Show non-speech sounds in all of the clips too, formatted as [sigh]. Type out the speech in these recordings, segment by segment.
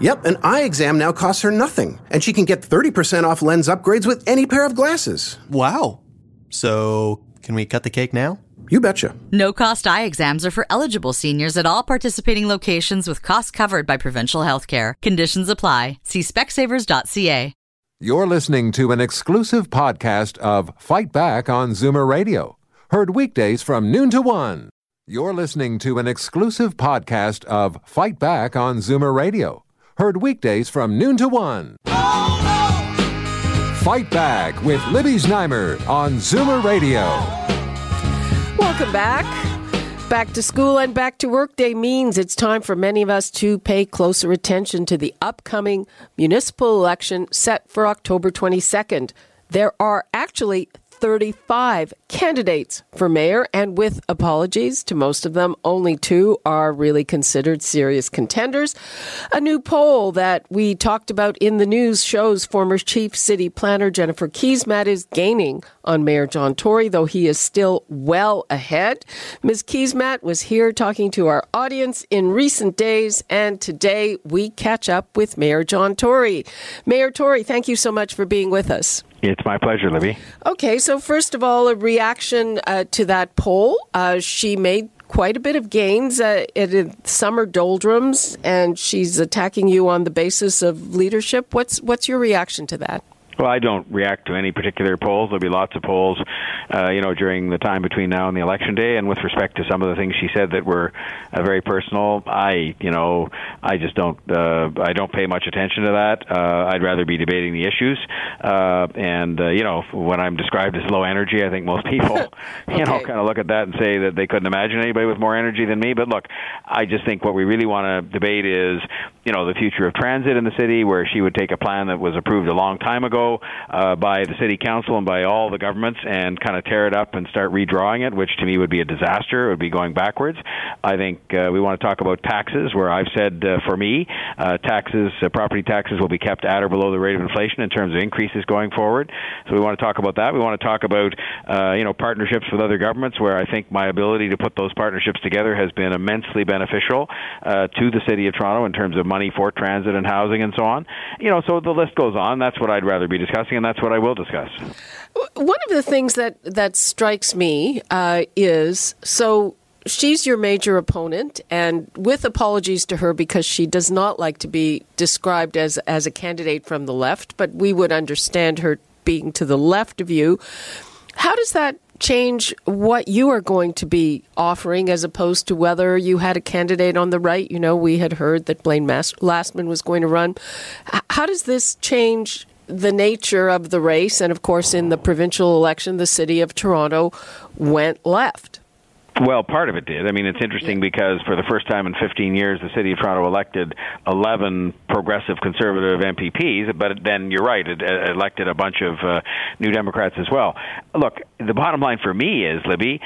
Yep, an eye exam now costs her nothing, and she can get 30% off lens upgrades with any pair of glasses. Wow. So, can we cut the cake now? You betcha. No cost eye exams are for eligible seniors at all participating locations with costs covered by provincial health care. Conditions apply. See specsavers.ca. You're listening to an exclusive podcast of Fight Back on Zoomer Radio, heard weekdays from noon to one. You're listening to an exclusive podcast of Fight Back on Zoomer Radio, heard weekdays from noon to one. Fight Back with Libby Znaimer on Zoomer Radio. Welcome back. Back to school and back to work day means it's time for many of us to pay closer attention to the upcoming municipal election set for October 22nd. There are actually 35 candidates for mayor, and with apologies to most of them, only two are really considered serious contenders. A new poll that we talked about in the news shows former chief city planner Jennifer Keesmaat is gaining on Mayor John Tory, though he is still well ahead. Ms. Keesmaat was here talking to our audience in recent days, and today we catch up with Mayor John Tory. Mayor Tory, thank you so much for being with us. It's my pleasure, Libby. Okay, so first of all, a reaction uh, to that poll. Uh, she made quite a bit of gains uh, in summer doldrums, and she's attacking you on the basis of leadership. What's what's your reaction to that? Well, I don't react to any particular polls. There'll be lots of polls, uh, you know, during the time between now and the election day. And with respect to some of the things she said that were uh, very personal, I, you know, I just don't, uh, I don't pay much attention to that. Uh, I'd rather be debating the issues. Uh, and uh, you know, when I'm described as low energy, I think most [laughs] people, [laughs] you know, kind of look at that and say that they couldn't imagine anybody with more energy than me. But look, I just think what we really want to debate is, you know, the future of transit in the city, where she would take a plan that was approved a long time ago uh, by the city council and by all the governments and kind of tear it up and start redrawing it, which to me would be a disaster. It would be going backwards. I think uh, we want to talk about taxes, where I've said uh, for me, uh, taxes, uh, property taxes will be kept at or below the rate of inflation in terms of increases going forward. So we want to talk about that. We want to talk about, uh, you know, partnerships with other governments, where I think my ability to put those partnerships together has been immensely beneficial uh, to the city of Toronto in terms of money for transit and housing and so on. You know, so the list goes on. That's what I'd rather be discussing, and that's what I will discuss. One of the things that that strikes me uh, is so. She's your major opponent, and with apologies to her because she does not like to be described as as a candidate from the left, but we would understand her being to the left of you. How does that change what you are going to be offering as opposed to whether you had a candidate on the right? You know, we had heard that Blaine Mas- Lastman was going to run. How does this change the nature of the race? And of course, in the provincial election, the city of Toronto went left. Well, part of it did. I mean, it's interesting because for the first time in 15 years, the city of Toronto elected 11 progressive conservative MPPs, but then you're right, it elected a bunch of uh, New Democrats as well. Look, the bottom line for me is, Libby,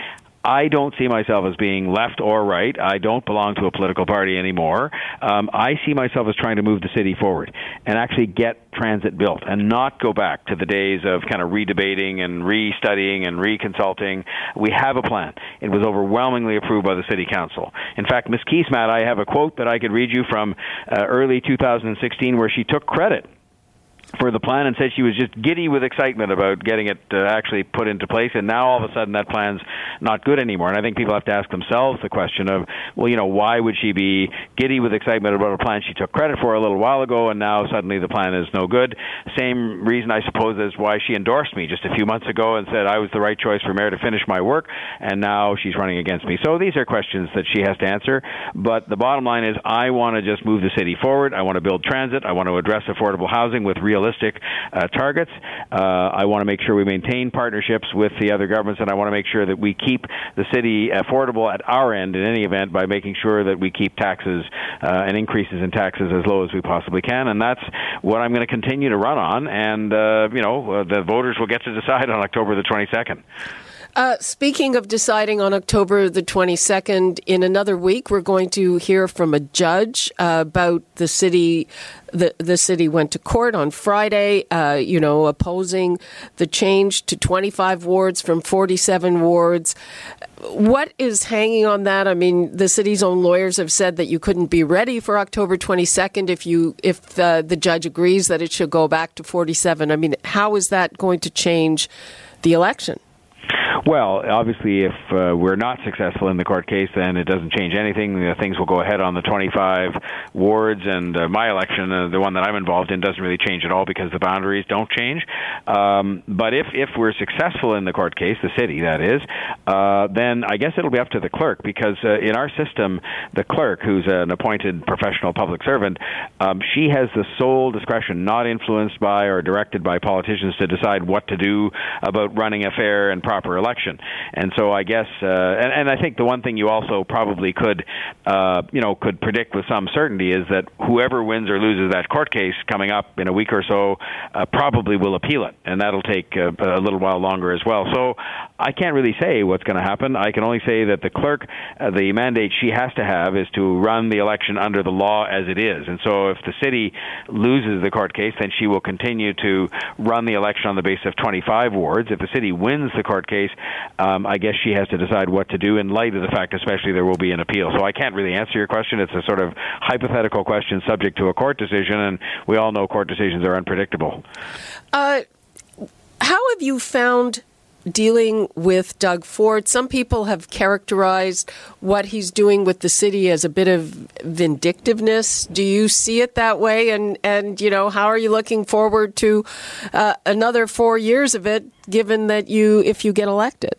I don't see myself as being left or right. I don't belong to a political party anymore. Um, I see myself as trying to move the city forward and actually get transit built and not go back to the days of kind of redebating and restudying and reconsulting. We have a plan. It was overwhelmingly approved by the city council. In fact, Ms. Keesmaat, I have a quote that I could read you from uh, early 2016 where she took credit for the plan and said she was just giddy with excitement about getting it uh, actually put into place and now all of a sudden that plan's not good anymore. And i think people have to ask themselves the question of well you know why would she be giddy with excitement about a plan she took credit for a little while ago and now suddenly the plan is no good? Same reason i suppose as why she endorsed me just a few months ago and said i was the right choice for mayor to finish my work and now she's running against me. So these are questions that she has to answer. But the bottom line is i want to just move the city forward. I want to build transit. I want to address affordable housing with real realistic uh, targets. Uh, I want to make sure we maintain partnerships with the other governments, and I want to make sure that we keep the city affordable at our end in any event by making sure that we keep taxes uh, and increases in taxes as low as we possibly can. And that's what I'm going to continue to run on. And, uh, you know, the voters will get to decide on October the 22nd. Uh, speaking of deciding on October the 22nd, in another week, we're going to hear from a judge uh, about the city. The, the city went to court on Friday, uh, you know, opposing the change to 25 wards from 47 wards. What is hanging on that? I mean, the city's own lawyers have said that you couldn't be ready for October 22nd if you if uh, the judge agrees that it should go back to 47. I mean, how is that going to change the election? Well, obviously, if uh, we're not successful in the court case, then it doesn't change anything. Uh, things will go ahead on the 25 wards, and uh, my election, uh, the one that I'm involved in, doesn't really change at all because the boundaries don't change. Um, but if if we're successful in the court case, the city that is, uh, then I guess it'll be up to the clerk because uh, in our system, the clerk, who's an appointed professional public servant, um, she has the sole discretion, not influenced by or directed by politicians, to decide what to do about running a fair and proper election election. And so I guess, uh, and, and I think the one thing you also probably could, uh, you know, could predict with some certainty is that whoever wins or loses that court case coming up in a week or so uh, probably will appeal it, and that'll take uh, a little while longer as well. So I can't really say what's going to happen. I can only say that the clerk, uh, the mandate she has to have is to run the election under the law as it is. And so if the city loses the court case, then she will continue to run the election on the basis of 25 wards. If the city wins the court case, um, I guess she has to decide what to do in light of the fact, especially there will be an appeal. So I can't really answer your question. It's a sort of hypothetical question subject to a court decision, and we all know court decisions are unpredictable. Uh, how have you found dealing with Doug Ford. Some people have characterized what he's doing with the city as a bit of vindictiveness. Do you see it that way? And and you know, how are you looking forward to uh, another four years of it, given that you, if you get elected?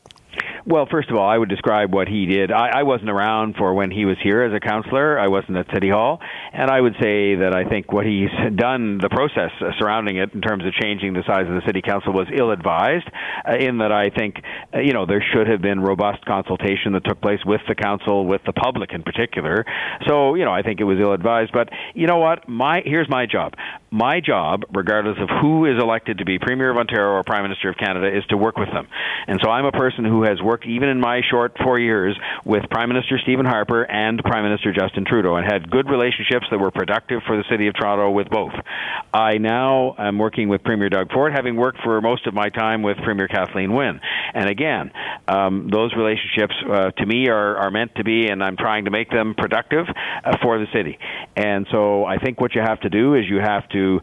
Well, first of all, I would describe what he did. I, I wasn't around for when he was here as a councillor. I wasn't at City Hall. And I would say that I think what he's done, the process surrounding it in terms of changing the size of the City Council was ill advised, uh, in that I think, uh, you know, there should have been robust consultation that took place with the Council, with the public in particular. So, you know, I think it was ill advised. But you know what? My Here's my job. My job, regardless of who is elected to be Premier of Ontario or Prime Minister of Canada, is to work with them. And so I'm a person who has worked worked even in my short four years with Prime Minister Stephen Harper and Prime Minister Justin Trudeau and had good relationships that were productive for the City of Toronto with both. I now am working with Premier Doug Ford, having worked for most of my time with Premier Kathleen Wynne. And again, um, those relationships uh, to me are, are meant to be, and I'm trying to make them productive uh, for the city. And so I think what you have to do is you have to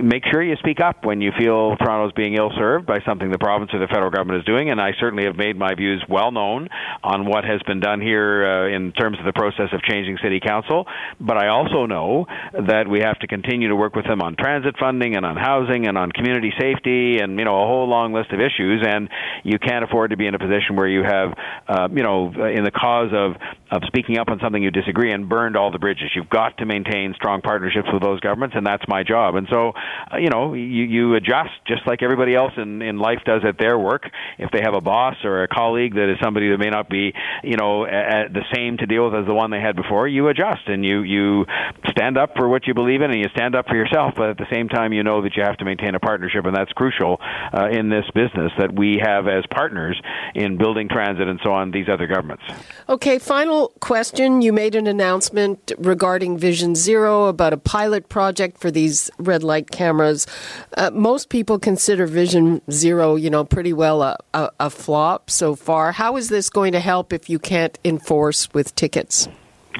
make sure you speak up when you feel Toronto's being ill served by something the province or the federal government is doing. And I certainly have made my views well known on what has been done here uh, in terms of the process of changing city council. But I also know that we have to continue to work with them on transit funding and on housing and on community safety and you know a whole long list of issues. And you can't afford to be in a position where you have uh, you know in the cause of of speaking up on something you disagree and burned all the bridges. You've got to maintain strong partnerships with those governments, and that's my job. And so uh, you know, you, you adjust just like everybody else in, in life does at their work. If they have a boss or a colleague that is somebody that may not be, you know, the same to deal with as the one they had before, you adjust and you, you stand up for what you believe in and you stand up for yourself. But at the same time, you know that you have to maintain a partnership, and that's crucial uh, in this business that we have as partners in building transit and so on, these other governments. Okay, final question. You made an announcement regarding Vision Zero about a pilot project for these red light cameras. Uh, most people consider Vision Zero, you know, pretty well a, a, a flop so far. How is this going to help if you can't enforce with tickets?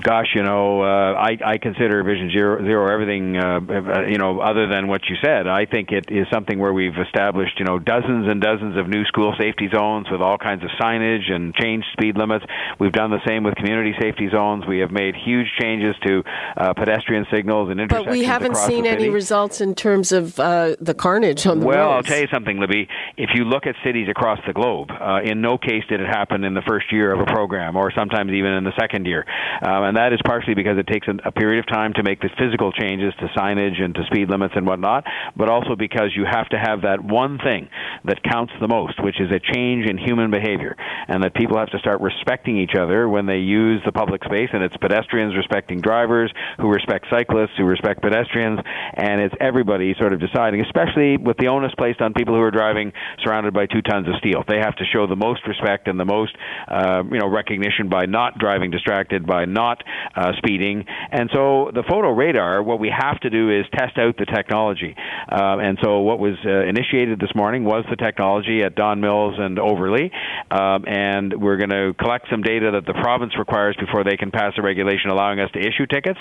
Gosh, you know, uh, I, I consider Vision Zero, Zero everything, uh, uh, you know, other than what you said. I think it is something where we've established, you know, dozens and dozens of new school safety zones with all kinds of signage and changed speed limits. We've done the same with community safety zones. We have made huge changes to uh, pedestrian signals and intersections. But we haven't seen any results in terms of uh, the carnage on the well, roads. Well, I'll tell you something, Libby. If you look at cities across the globe, uh, in no case did it happen in the first year of a program, or sometimes even in the second year. Um, um, and that is partially because it takes a, a period of time to make the physical changes to signage and to speed limits and whatnot, but also because you have to have that one thing that counts the most, which is a change in human behavior, and that people have to start respecting each other when they use the public space, and it's pedestrians respecting drivers who respect cyclists, who respect pedestrians, and it's everybody sort of deciding, especially with the onus placed on people who are driving surrounded by two tons of steel. They have to show the most respect and the most, uh, you know, recognition by not driving distracted, by not uh, speeding, and so the photo radar. What we have to do is test out the technology, uh, and so what was uh, initiated this morning was the technology at Don Mills and Overlea, um, and we're going to collect some data that the province requires before they can pass a regulation allowing us to issue tickets.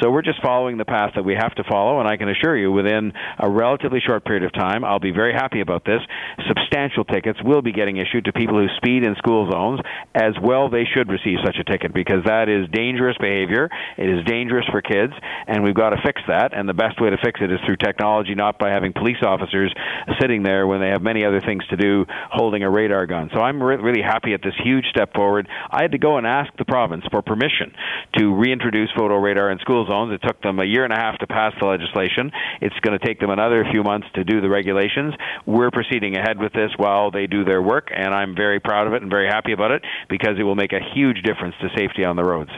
So we're just following the path that we have to follow, and I can assure you, within a relatively short period of time, I'll be very happy about this. Substantial tickets will be getting issued to people who speed in school zones. As well, they should receive such a ticket because that is dangerous behavior. It is dangerous for kids, and we've got to fix that. And the best way to fix it is through technology, not by having police officers sitting there when they have many other things to do, holding a radar gun. So I'm re- really happy at this huge step forward. I had to go and ask the province for permission to reintroduce photo radar in school zones. It took them a year and a half to pass the legislation. It's going to take them another few months to do the regulations. We're proceeding ahead with this while they do their work, and I'm very proud of it and very happy about it because it will make a huge difference to safety on the roads.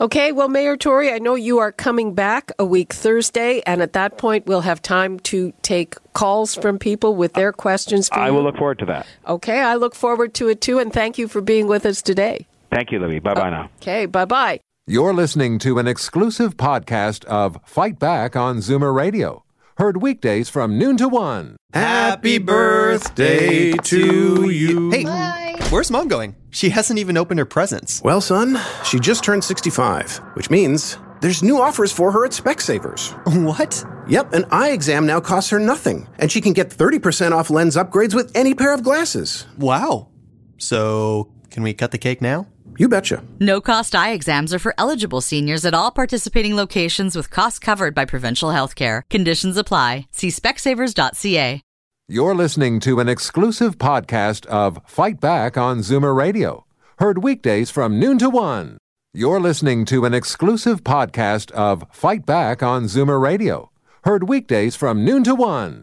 Okay, well, Mayor Tory, I know you are coming back a week Thursday, and at that point, we'll have time to take calls from people with their questions for I you. will look forward to that. Okay, I look forward to it too, and thank you for being with us today. Thank you, Libby. Bye bye oh, now. Okay, bye bye. You're listening to an exclusive podcast of Fight Back on Zoomer Radio. Heard weekdays from noon to one. Happy birthday to you. Hey, where's mom going? She hasn't even opened her presents. Well, son, she just turned 65, which means there's new offers for her at Specsavers. What? Yep, an eye exam now costs her nothing, and she can get 30% off lens upgrades with any pair of glasses. Wow. So, can we cut the cake now? You betcha. No cost eye exams are for eligible seniors at all participating locations with costs covered by provincial health care. Conditions apply. See specsavers.ca. You're listening to an exclusive podcast of Fight Back on Zoomer Radio. Heard weekdays from noon to one. You're listening to an exclusive podcast of Fight Back on Zoomer Radio. Heard weekdays from noon to one.